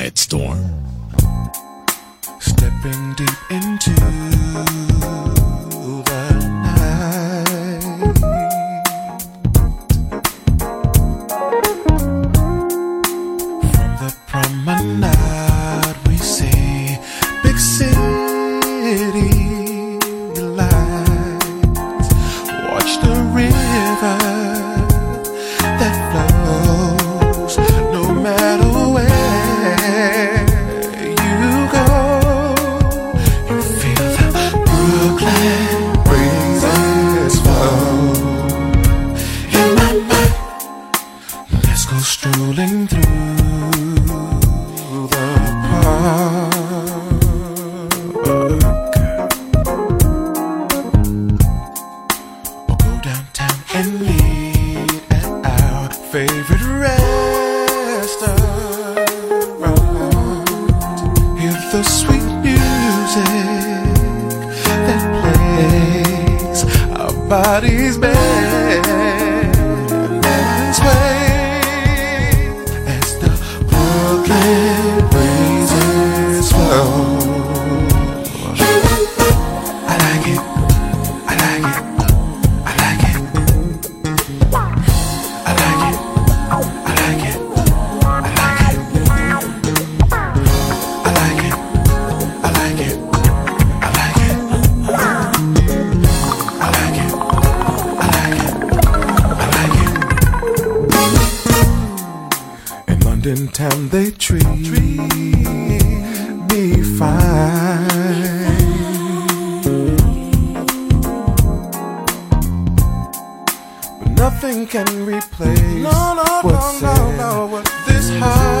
quiet storm. nothing can replace no, no, what's no, no, no, what this heart.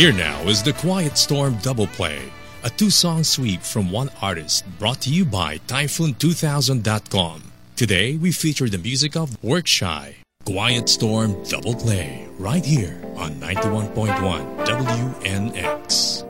Here now is the Quiet Storm Double Play, a two song sweep from one artist brought to you by Typhoon2000.com. Today we feature the music of Workshy. Quiet Storm Double Play, right here on 91.1 WNX.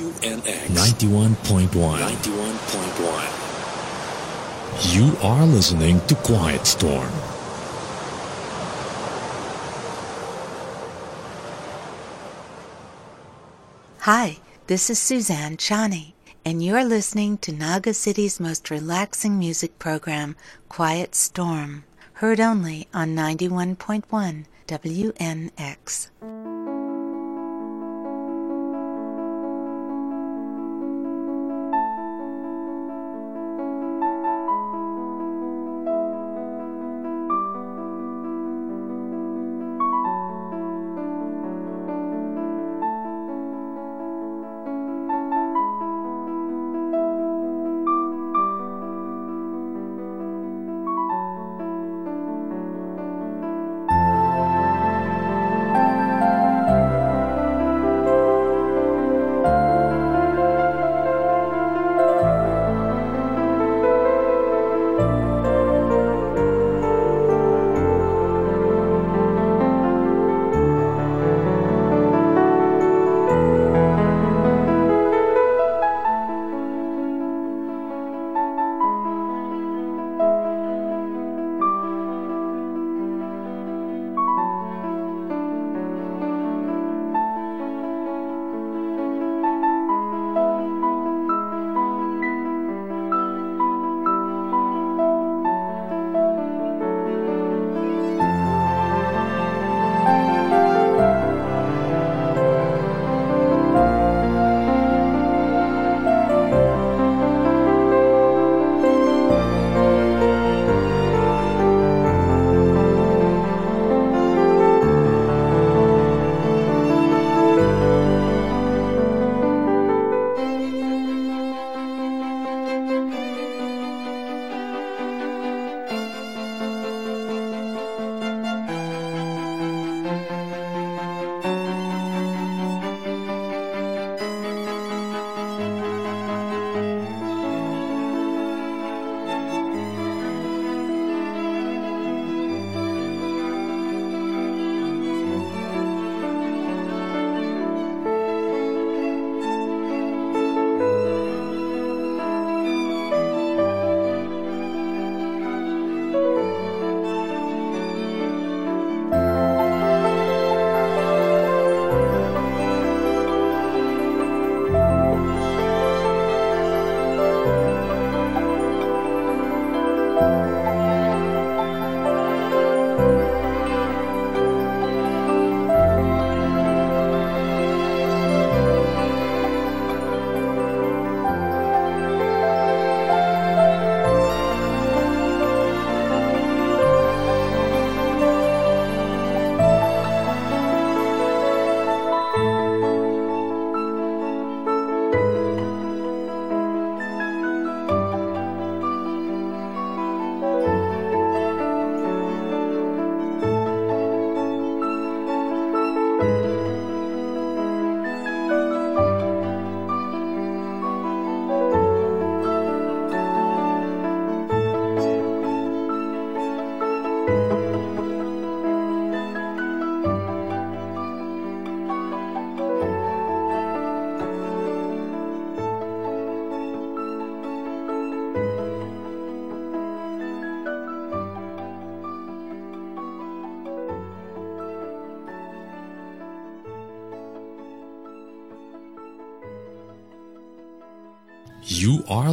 WNX 91.1. 91.1. You are listening to Quiet Storm. Hi, this is Suzanne Ciani, and you're listening to Naga City's most relaxing music program, Quiet Storm, heard only on 91.1 WNX.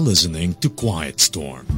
Listening to Quiet Storm.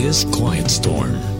is Quiet Storm.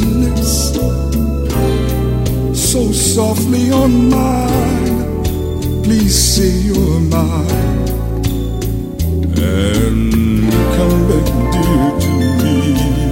your so softly on mine. Please say you're mine and come back dear to me.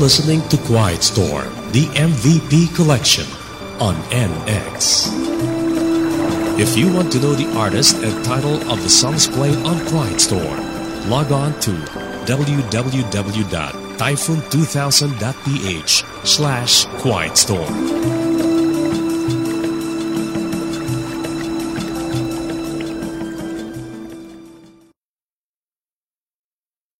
listening to Quiet Storm, the MVP collection on NX. If you want to know the artist and title of the songs played on Quiet Storm, log on to www.typhoon2000.ph slash Quiet Storm.